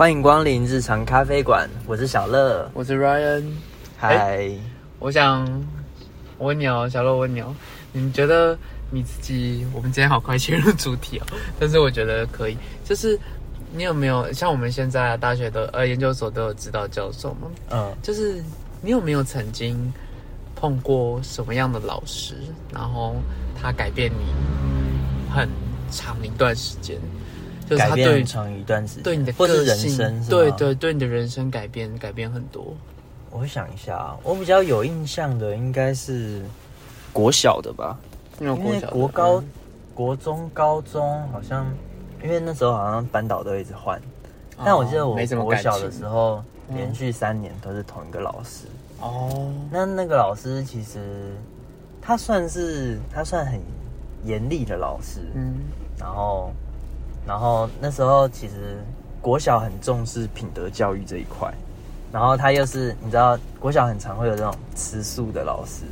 欢迎光临日常咖啡馆，我是小乐。我是 Ryan，嗨，我想我问你哦，小乐我问你哦，你觉得你自己？我们今天好快切入主题哦，但是我觉得可以，就是你有没有像我们现在啊，大学的呃研究所都有指导教授吗？嗯，就是你有没有曾经碰过什么样的老师，然后他改变你很长一段时间？就是他对改变很长一段时间，对你的或是人个性生，是吗？对。对对你的人生改变改变很多。我想一下啊，我比较有印象的应该是国小的吧，因为国小的国高、嗯。国中、高中好像，因为那时候好像班导都一直换，但我记得我哦没什么感国小的情。时候，嗯。连续三年都是同一个老师。哦，那那个老师其实他算是他算很严厉的老师，嗯。然后然后那时候其实国小很重视品德教育这一块，然后他又是你知道国小很常会有这种吃素的老师，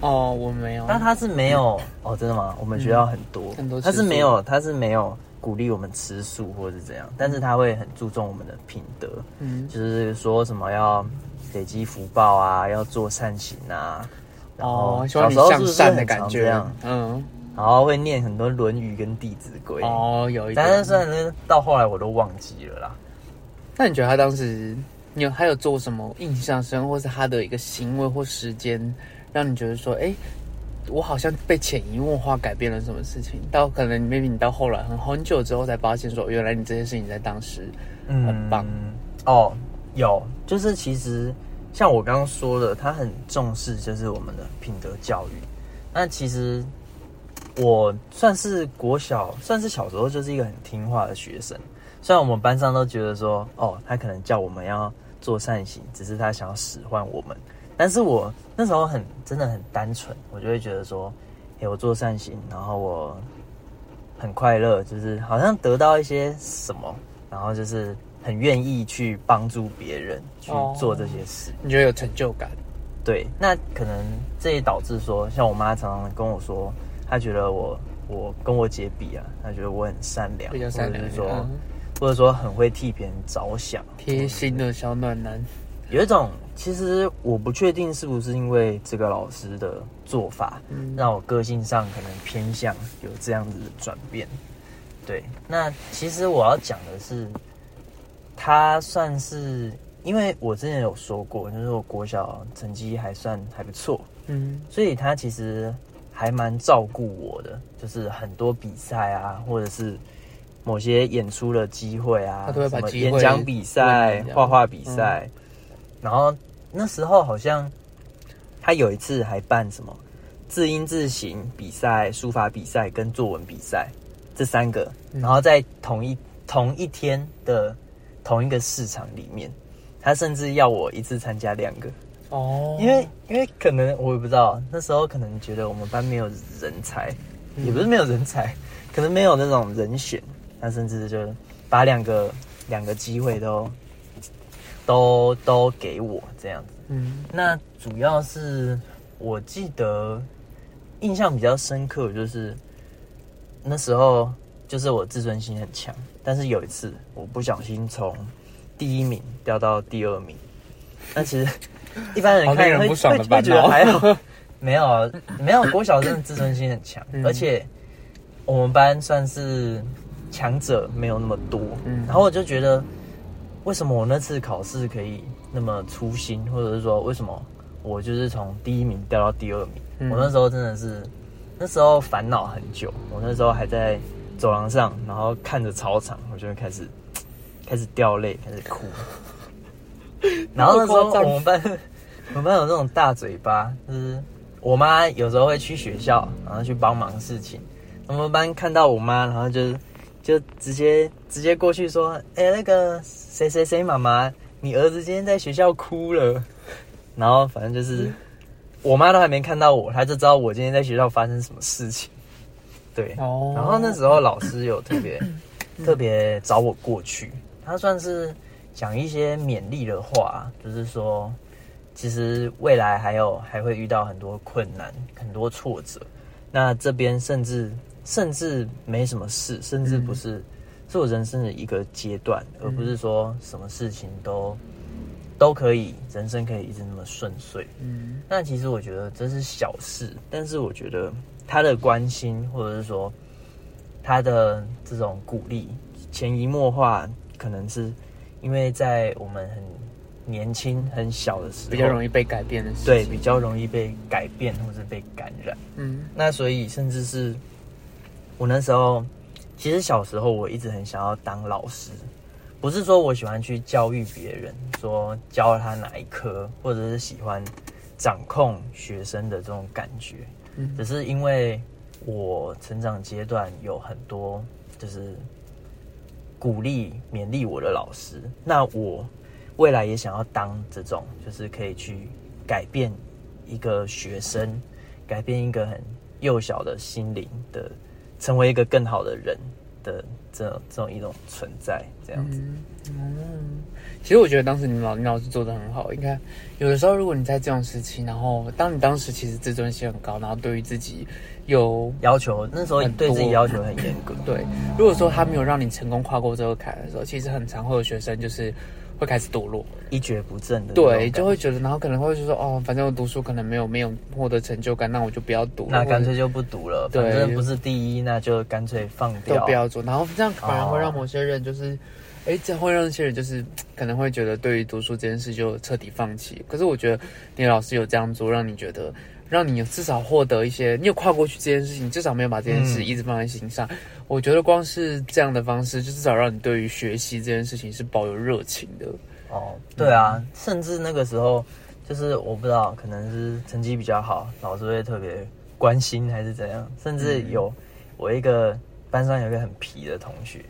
哦，我没有，但他是没有、哦，真的吗？我们学校很多，嗯很多他是没有他是没有鼓励我们吃素或者是怎样，但是他会很注重我们的品德，嗯。就是说什么要累积福报啊，要做善行啊。然后哦，小时候是很感觉常这样，，嗯，然后会念很多《论语》跟《弟子规》哦，有一但是。虽然是到后来我都忘记了啦。那你觉得他当时，你有他有做什么印象深，或是他的一个行为或时间，让你觉得说，哎、我好像被潜移默化改变了什么事情？到可能 maybe 你到后来很很久之后才发现说，原来你这些事情在当时很棒。哦，有，就是其实像我刚刚说的，他很重视就是我们的品德教育。那其实我算是国小，算是小时候就是一个很听话的学生。虽然我们班上都觉得说，哦，他可能叫我们要做善行，只是他想要使唤我们。但是我那时候很真的很单纯，我就会觉得说，诶，我做善行，然后我很快乐，就是好像得到一些什么，然后就是很愿意去帮助别人去哦做这些事。你觉得有成就感？对，那可能这也导致说，像我妈常常跟我说，她觉得我我跟我姐比啊，他觉得我很善良，比较善良或者是说，嗯。或者说很会替别人着想，贴心的。小暖男。有一种，其实我不确定是不是因为这个老师的做法，嗯。让我个性上可能偏向有这样子的转变。对，那其实我要讲的是，他算是，因为我之前有说过，就是我国小成绩还算还不错，嗯。所以他其实还蛮照顾我的，就是很多比赛啊，或者是某些演出的机会啊，他都会把什么演讲比赛画画比赛，然后那时候好像他有一次还办什么字音字形比赛、书法比赛跟作文比赛这三个，嗯然后在同一同一天的同一个市场里面，他甚至要我一次参加两个。哦，因为因为可能我也不知道，那时候可能觉得我们班没有人才，也不是没有人才，可能没有那种人选，那甚至就把两个两个机会都都都给我这样子。嗯。那主要是我记得印象比较深刻，就是那时候就是我自尊心很强，但是有一次我不小心从第一名掉到第二名，那其实 一般人看会不爽的会会觉得烦恼还好，没 有没有，国小真的自尊心很强，嗯而且我们班算是强者没有那么多，嗯然后我就觉得为什么我那次考试可以那么粗心，或者是说为什么我就是从第一名掉到第二名？嗯我那时候真的是那时候烦恼很久，我那时候还在走廊上，然后看着操场，我就会开始开始掉泪，开始哭。然后那时候我们班 我们班有那种大嘴巴，就是我妈有时候会去学校，然后去帮忙事情。我们班看到我妈，然后就就直接直接过去说：“哎、那个谁谁谁妈妈，你儿子今天在学校哭了。”然后反正就是我妈都还没看到我，她就知道我今天在学校发生什么事情。对，哦然后那时候老师有特别 特别找我过去，他算是讲一些勉励的话，就是说，其实未来还有还会遇到很多困难、很多挫折。那这边甚至甚至没什么事，甚至不是是我人生的一个阶段，而不是说什么事情都都可以，人生可以一直那么顺遂。嗯那其实我觉得这是小事，但是我觉得他的关心，或者是说他的这种鼓励，潜移默化，可能是因为在我们很年轻、很小的时候，比较容易被改变的事情。对比较容易被改变或者被感染。嗯那所以甚至是我那时候，其实小时候我一直很想要当老师，不是说我喜欢去教育别人，说教他哪一科，或者是喜欢掌控学生的这种感觉，嗯只是因为我成长阶段有很多就是鼓励勉励我的老师，那我未来也想要当这种，就是可以去改变一个学生，改变一个很幼小的心灵的，成为一个更好的人的这这种一种存在，这样子。嗯嗯，其实我觉得当时你老你老师做的很好。应该有的时候，如果你在这种时期，然后当你当时其实自尊心很高，然后对于自己有要求那时候你对自己要求很严格，对，如果说他没有让你成功跨过这个坎的时候，其实很常会有学生就是会开始堕落，一蹶不振的对，就会觉得，然后可能会就说，哦，反正我读书可能没有没有获得成就感，那我就不要读了，那干脆就不读了，对。反正不是第一，那就干脆放都掉，不要做，然后这样反而会让哦某些人就是，哎、这样会让一些人就是可能会觉得对于读书这件事就彻底放弃。可是我觉得你老师有这样做，让你觉得，让你有至少获得一些，你有跨过去这件事情，至少没有把这件事嗯一直放在心上。我觉得光是这样的方式，就至少让你对于学习这件事情是保有热情的。哦，对啊，甚至那个时候就是我不知道，可能是成绩比较好，老师会特别关心还是怎样，甚至有我一个班上有一个很皮的同学，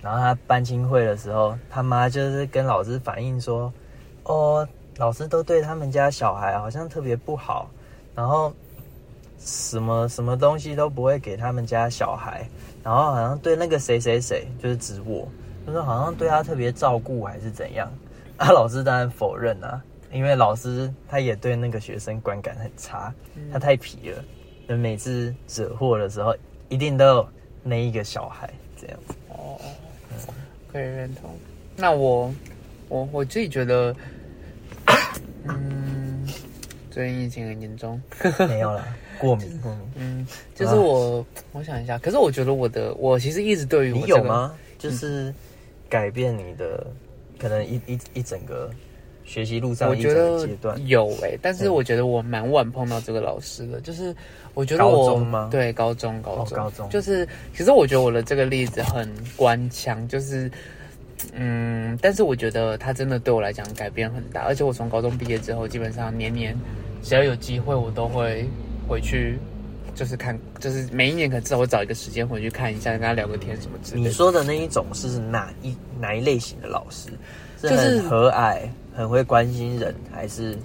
然后他班亲会的时候，他妈就是跟老师反映说，哦，老师都对他们家小孩好像特别不好，然后什么什么东西都不会给他们家小孩，然后好像对那个谁谁谁就是指我，就说好像对他特别照顾还是怎样。啊，老师当然否认啊，因为老师他也对那个学生观感很差，他太皮了，就每次惹祸的时候，一定都有那一个小孩这样子。哦，可以认同。那我我我自己觉得，嗯，最近疫情很严重，没有啦，过敏过敏，嗯，就是我、我想一下，可是我觉得我的我其实一直对于你我、这个、有吗？就是改变你的可能一一一整个学习路上我觉一整个得阶段。有诶、但是嗯我觉得我蛮晚碰到这个老师的，就是我觉得高我中吗？对高中高中、哦高中。就是其实我觉得我的这个例子很官腔，就是嗯，但是我觉得他真的对我来讲改变很大，而且我从高中毕业之后，基本上年年只要有机会，我都会回去。就是看，就是每一年可能至少会找一个时间回去看一下，跟他聊个天什么之类的。你说的那一种是哪一哪一类型的老师？是就是很和蔼、很会关心人，还是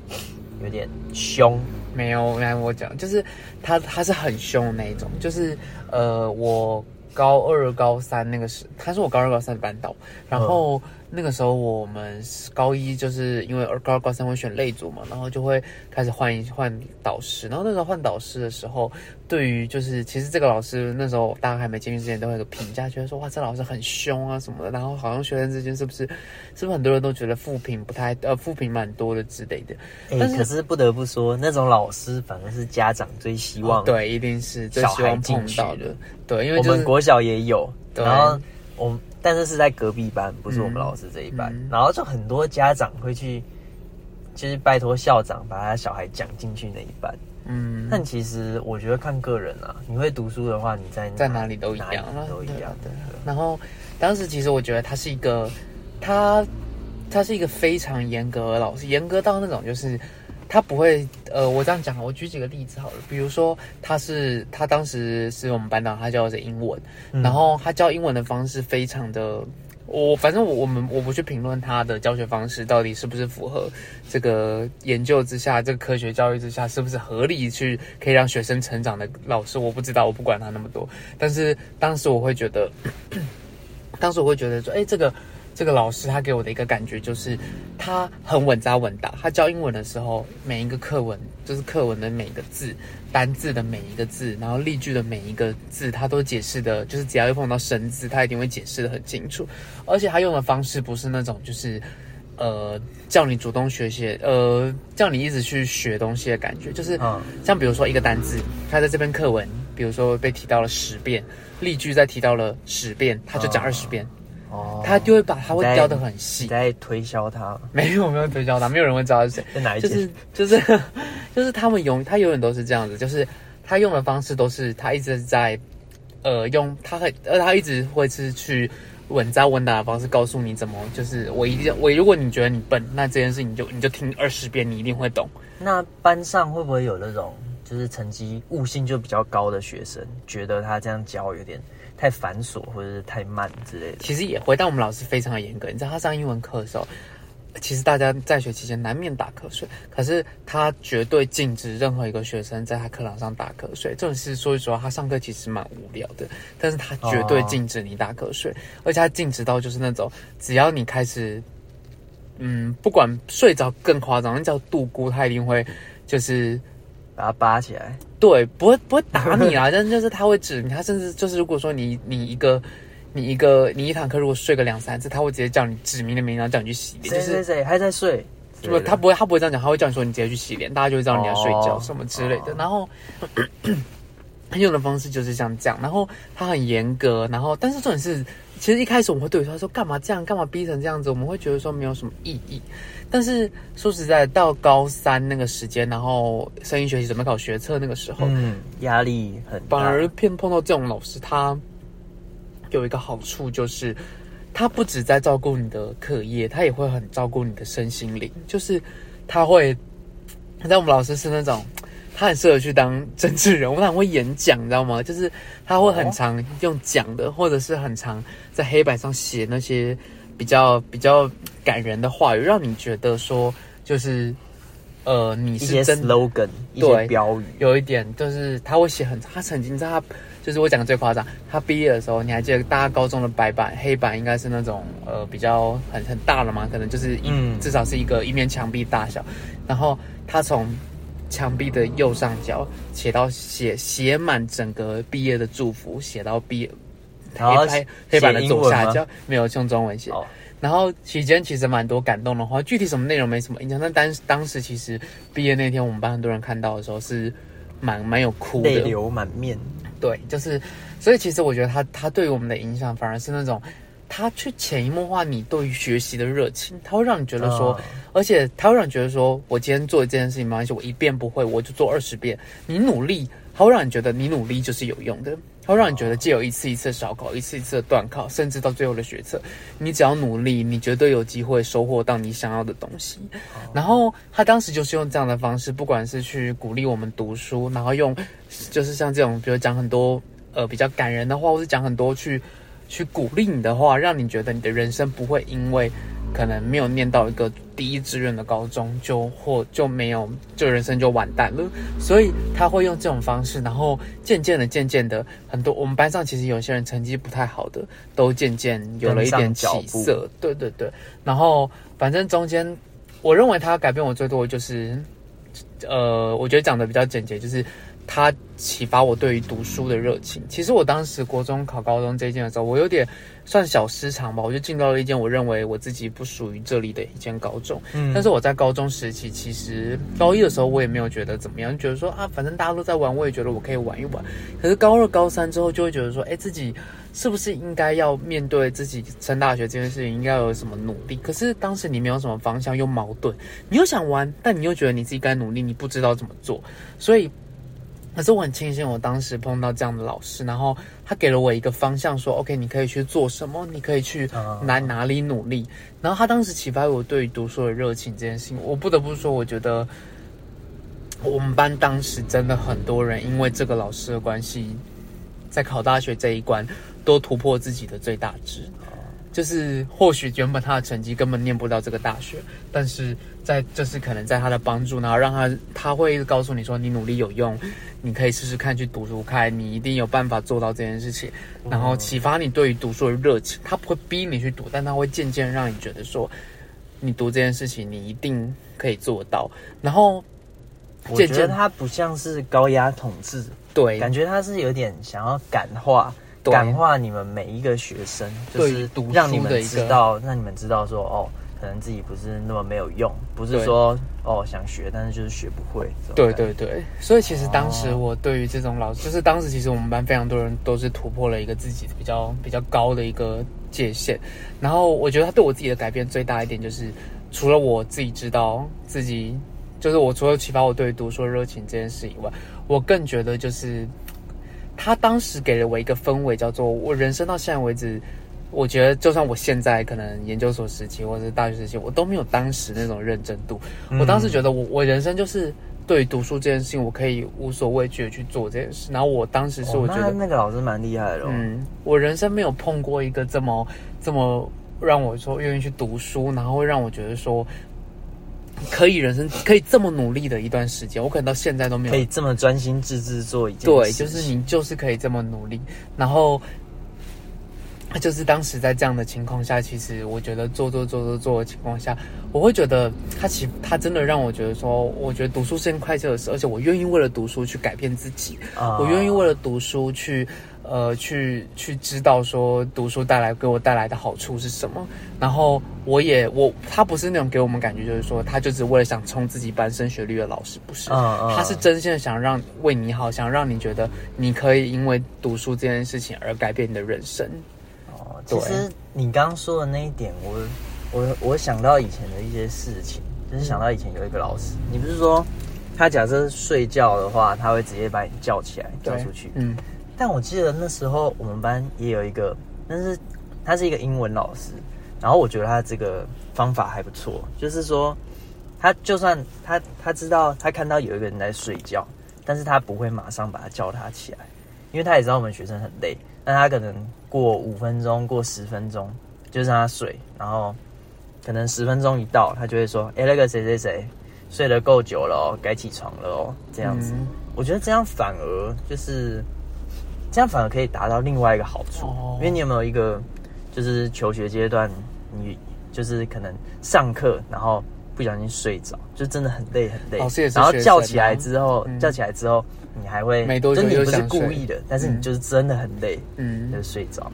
有点凶？没有，来我讲，就是他他是很凶的那一种，就是呃，我高二高三那个是，他是我高二高三的班导，然后那个时候我们高一就是因为二高二高三会选类组嘛，然后就会开始换一换导师，然后那时候换导师的时候，对于就是其实这个老师那时候大家还没进去之前都会有个评价，觉得说哇这老师很凶啊什么的，然后好像学生之间是不是是不是很多人都觉得负评不太呃负评蛮多的之类的，哎、但是可是不得不说，那种老师反而是家长最希望、哦对，一定是最小希望孩碰到的。的。对，因为就是我们国小也有，对。然后我们但是是在隔壁班，不是我们嗯老师这一班，嗯然后就很多家长会去，就是拜托校长把他小孩讲进去那一班。嗯，但其实我觉得看个人啊，你会读书的话，你在在哪里都一样，都一样的。然后当时其实我觉得他是一个，他他是一个非常严格的老师，严格到那种就是。他不会，呃，我这样讲，我举几个例子好了。比如说，他是他当时是我们班长，他教的是英文，嗯然后他教英文的方式非常的，我反正我我们我不去评论他的教学方式到底是不是符合这个研究之下，这个科学教育之下是不是合理去可以让学生成长的老师，我不知道，我不管他那么多。但是当时我会觉得，当时我会觉得说，哎，这个这个老师他给我的一个感觉就是，他很稳扎稳打。他教英文的时候，每一个课文就是课文的每一个字、单字的每一个字，然后例句的每一个字，他都解释的，就是只要一碰到生字，他一定会解释的很清楚。而且他用的方式不是那种就是。呃，叫你主动学习，呃，叫你一直去学东西的感觉，就是嗯像比如说一个单字，他在这篇课文，比如说被提到了十遍，例句再提到了十遍，他就讲二十遍，哦，他就会把他会雕得很你细。在推销他，没有没有推销他，没有人会知道是谁，在哪一间？就是就是 就是他们永他永远都是这样子，就是他用的方式都是他一直在呃用他很呃他一直会是去稳扎稳打的方式告诉你怎么就是我一定我如果你觉得你笨，那这件事你就你就听二十遍，你一定会懂。那班上会不会有那种就是成绩悟性就比较高的学生，觉得他这样教有点太繁琐或者是太慢之类的？其实也回到我们老师非常的严格。你知道他上英文课的时候，其实大家在学期间难免打瞌睡，可是他绝对禁止任何一个学生在他课堂上打瞌睡。这种事说实话，他上课其实蛮无聊的，但是他绝对禁止你打瞌睡，而且他禁止到就是那种只要你开始，嗯，不管睡着更夸张，你只要度估，他一定会就是。把它扒起来，对，不会不会打你啊，但是就是他会指你，他甚至就是如果说你你一个你一个你一堂课如果睡个两三次，他会直接叫你指名的名，然后叫你去洗脸，就是谁谁谁还在睡？之类的不他不会他不会这样讲，他会叫你说你直接去洗脸，大家就会知道你要睡觉哦什么之类的。哦然后 他用的方式就是像这样，然后他很严格，然后但是重点是，其实一开始我们会对他说干嘛这样，干嘛逼成这样子，我们会觉得说没有什么意义。但是说实在，到高三那个时间，然后声音学习准备考学测那个时候，嗯，压力很大。反而偏碰到这种老师，他有一个好处就是，他不止在照顾你的课业，他也会很照顾你的身心灵。就是他会，像我们老师是那种，他很适合去当政治人物，他很会演讲，你知道吗？就是他会很常用讲的，或者是很常在黑板上写那些比较比较感人的话语，让你觉得说，就是呃，你是真。slogan，一些对标语，有一点就是他会写很，他曾经在他就是我讲的最夸张，他毕业的时候，你还记得大家高中的白板黑板应该是那种呃比较很很大了嘛，可能就是一、嗯至少是一个一面墙壁大小，然后他从墙壁的右上角写到写写满整个毕业的祝福，写到毕业然后黑黑黑板的左下角没有用中文写，哦，然后期间其实蛮多感动的话，具体什么内容没什么印象，但当当时其实毕业那天，我们班很多人看到的时候是蛮蛮有哭的，泪流满面。对，就是，所以其实我觉得他他对于我们的影响反而是那种，他去潜移默化你对于学习的热情，他会让你觉得说，嗯而且他会让你觉得说，我今天做这件事情没关系，我一遍不会我就做二十遍，你努力，他会让你觉得你努力就是有用的。他会让你觉得，借由一次一次的少考，一次一次的断考，甚至到最后的学测，你只要努力，你绝对有机会收获到你想要的东西。然后他当时就是用这样的方式，不管是去鼓励我们读书，然后用就是像这种，比如讲很多呃比较感人的话，或是讲很多去去鼓励你的话，让你觉得你的人生不会因为可能没有念到一个第一志愿的高中，就或就没有就人生就完蛋了。所以他会用这种方式，然后渐渐的、渐渐的，很多我们班上其实有些人成绩不太好的，都渐渐有了一点起色。对对对，然后反正中间，我认为他改变我最多的就是，呃，我觉得讲的比较简洁，就是他启发我对于读书的热情。其实我当时国中考高中这一件的时候，我有点算小失常吧，我就进到了一间我认为我自己不属于这里的一间高中。嗯但是我在高中时期，其实高一的时候我也没有觉得怎么样，觉得说啊，反正大家都在玩，我也觉得我可以玩一玩。可是高二、高三之后，就会觉得说，哎，自己是不是应该要面对自己升大学这件事情，应该要有什么努力？可是当时你没有什么方向，又矛盾，你又想玩，但你又觉得你自己该努力，你不知道怎么做，所以。可是我很庆幸，我当时碰到这样的老师，然后他给了我一个方向，说 OK，你可以去做什么，你可以去啊哪哪里努力。然后他当时启发我对于读书的热情这件事情，我不得不说，我觉得我们班当时真的很多人因为这个老师的关系，在考大学这一关都突破自己的最大值。就是或许原本他的成绩根本念不到这个大学，但是在就是可能在他的帮助，然后让他他会告诉你说你努力有用，你可以试试看去读书看，你一定有办法做到这件事情，然后启发你对于读书的热情。他不会逼你去读，但他会渐渐让你觉得说，你读这件事情你一定可以做到。然后我觉得他不像是高压统治，对，感觉他是有点想要感化。感化你们每一个学生，就是让你们知道，让你们知道说，哦，可能自己不是那么没有用，不是说哦想学，但是就是学不会。对对对，所以其实当时我对于这种老师，就是当时其实我们班非常多人都是突破了一个自己比较比较高的一个界限。然后我觉得他对我自己的改变最大一点，就是除了我自己知道自己，就是我除了启发我对读书热情这件事以外，我更觉得就是。他当时给了我一个氛围，叫做我人生到现在为止，我觉得就算我现在可能研究所时期或者是大学时期，我都没有当时那种认真度。我当时觉得我我人生就是对读书这件事情，我可以无所畏惧的去做这件事。然后我当时是我觉得那个老师蛮厉害的。嗯，我人生没有碰过一个这么这么让我说愿意去读书，然后会让我觉得说。可以人生可以这么努力的一段时间，我可能到现在都没有可以这么专心致志做一件。对，就是你就是可以这么努力，然后，就是当时在这样的情况下，其实我觉得做做做做做的情况下，我会觉得他其他真的让我觉得说，我觉得读书是件快乐的事，而且我愿意为了读书去改变自己，我愿意为了读书去。呃，去去知道说读书带来给我带来的好处是什么，然后我也我他不是那种给我们感觉就是说他就只为了想冲自己班升学率的老师，不是，他是真心的想让为你好，想让你觉得你可以因为读书这件事情而改变你的人生。哦，其实你刚刚说的那一点，我我我想到以前的一些事情，就是想到以前有一个老师，你不是说他假设睡觉的话，他会直接把你叫起来叫出去，嗯。但我记得那时候我们班也有一个，但是他是一个英文老师，然后我觉得他这个方法还不错，就是说他就算他他知道他看到有一个人在睡觉，但是他不会马上把他叫他起来，因为他也知道我们学生很累，那他可能过五分钟过十分钟就让他睡，然后可能十分钟一到，他就会说：“哎，那个谁谁谁睡得够久了哦，该起床了哦。”这样子，我觉得这样反而就是。这样反而可以达到另外一个好处，因为你有没有一个，就是求学阶段，你就是可能上课，然后不小心睡着，就真的很累很累。然后叫起来之后，叫起来之后，你还会，就你不是故意的，但是你就是真的很累，嗯，就睡着。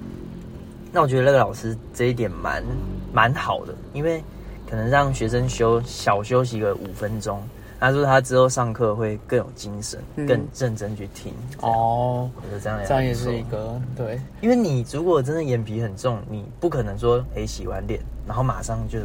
那我觉得那个老师这一点蛮蛮好的，因为可能让学生休小休息个五分钟。他说他之后上课会更有精神，更认真去听。哦，我觉得这样这样也是一个对，因为你如果真的眼皮很重，你不可能说哎洗完脸然后马上就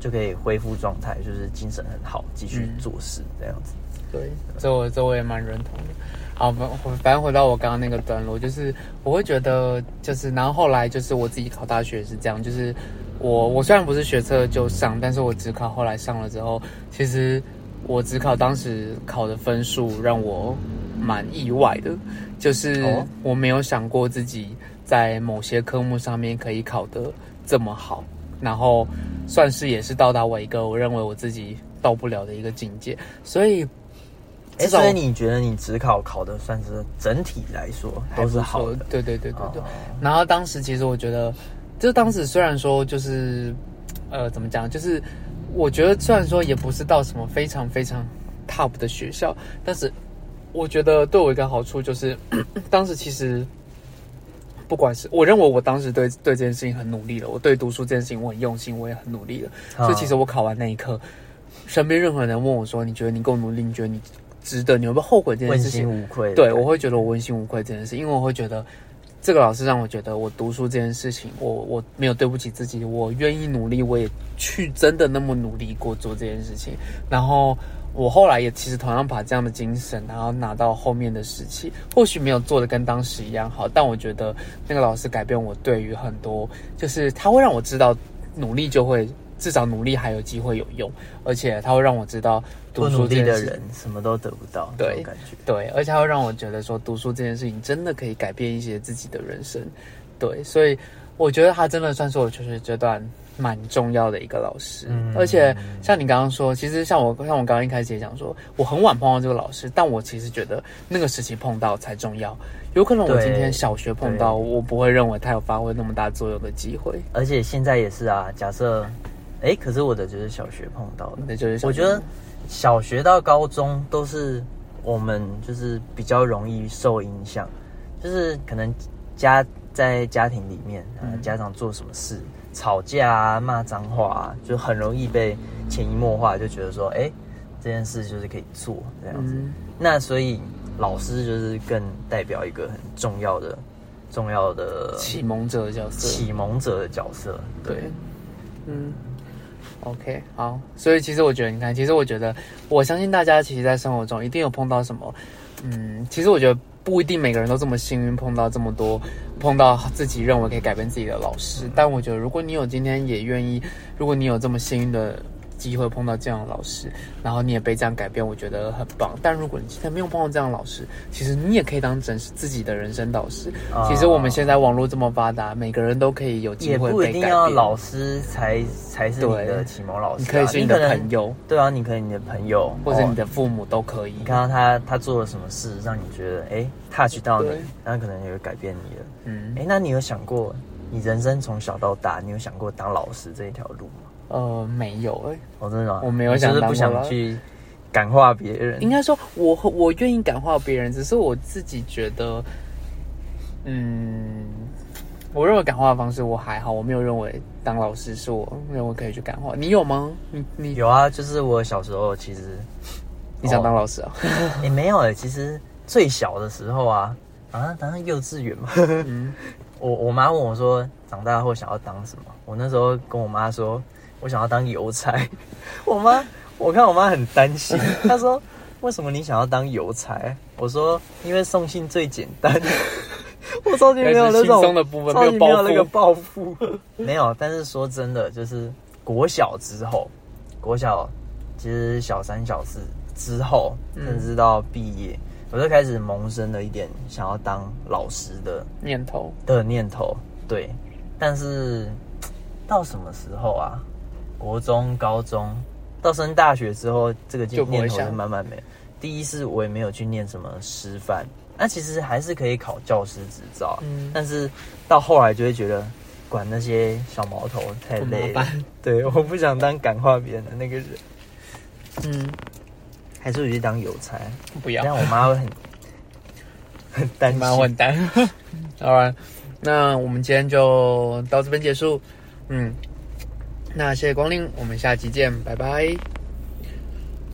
就可以恢复状态，就是精神很好继续做事这样子。对，这我这我也蛮认同的。好，反反正回到我刚刚那个段落，就是我会觉得就是然后后来就是我自己考大学是这样，就是我我虽然不是学测就上，但是我只考后来上了之后，其实。我只考当时考的分数让我蛮意外的，就是我没有想过自己在某些科目上面可以考得这么好，然后算是也是到达我一个我认为我自己到不了的一个境界，所以，所以你觉得你只考考的算是整体来说都是好的，对对对对对。然后当时其实我觉得，就当时虽然说就是，呃，怎么讲，就是。我觉得虽然说也不是到什么非常非常 top 的学校，但是我觉得对我一个好处就是，当时其实不管是我认为我当时对对这件事情很努力了，我对读书这件事情我很用心，我也很努力了。所以其实我考完那一刻，身边任何人问我说：“你觉得你够努力？你觉得你值得？你有没有后悔这件事情？”问心无愧。对，我会觉得我问心无愧这件事，因为我会觉得。这个老师让我觉得，我读书这件事情，我我没有对不起自己，我愿意努力，我也去真的那么努力过做这件事情。然后我后来也其实同样把这样的精神，然后拿到后面的时期，或许没有做的跟当时一样好，但我觉得那个老师改变我对于很多，就是他会让我知道，努力就会。至少努力还有机会有用，而且他会让我知道，读书的人什么都得不到。对，感觉对，而且他会让我觉得说，读书这件事情真的可以改变一些自己的人生。对，所以我觉得他真的算是我求学阶段蛮重要的一个老师，嗯而且像你刚刚说，其实像我像我刚刚一开始也讲说，我很晚碰到这个老师，但我其实觉得那个时期碰到才重要。有可能我今天小学碰到，我不会认为他有发挥那么大作用的机会。而且现在也是啊，假设，哎，可是我的就是小学碰到的，那就是我觉得小学到高中都是我们就是比较容易受影响，就是可能家在家庭里面，家长做什么事，吵架啊、骂脏话啊，就很容易被潜移默化，就觉得说，哎，这件事就是可以做这样子。嗯。那所以老师就是更代表一个很重要的、重要的启蒙者的角色，启蒙者的角色。对，对，嗯，OK，好，所以其实我觉得，你看，其实我觉得，我相信大家其实，在生活中一定有碰到什么，嗯，其实我觉得不一定每个人都这么幸运碰到这么多，碰到自己认为可以改变自己的老师，但我觉得，如果你有今天也愿意，如果你有这么幸运的。机会碰到这样的老师，然后你也被这样改变，我觉得很棒。但如果你今天没有碰到这样的老师，其实你也可以当真实自己的人生导师。啊其实我们现在网络这么发达，每个人都可以有机也会不一定要被改变。老师才才是你的启蒙老师、啊，你可以是你的朋友，对啊，你可以你的朋友，或者你哦的父母都可以。你看到他他做了什么事，让你觉得哎 touch 到你，那可能也会改变你了。嗯，哎，那你有想过，你人生从小到大，你有想过当老师这一条路吗？呃，没有哎、我、真的？我没有想就是不想去感化别人。应该说我我愿意感化别人，只是我自己觉得，嗯，我认为感化的方式我还好，我没有认为当老师是我认为可以去感化。你有吗？你你有啊，就是我小时候其实你想当老师啊？也、没有哎、其实最小的时候啊，啊，当然幼稚园嘛。嗯，我我妈问我说，长大后想要当什么？我那时候跟我妈说，我想要当邮差。我妈，我看我妈很担心，她说，为什么你想要当邮差？我说，因为送信最简单。我超级没有那轻种松的部分超级没有那个抱负，没有。但是说真的，就是国小之后，国小其实小三小四之后，嗯甚至到毕业，我就开始萌生了一点想要当老师的念头，的念头，对，但是到什么时候啊？国中、高中，到升大学之后，这个念头就慢慢没有。第一是我也没有去念什么师范，那其实还是可以考教师执照，嗯但是到后来就会觉得管那些小毛头太累了，对，我不想当感化别人的那个人，嗯，还是我去当邮差，不要但。我妈会很 很担心。蛮混蛋。好了，那我们今天就到这边结束。嗯，那谢谢光临，我们下期见，拜拜。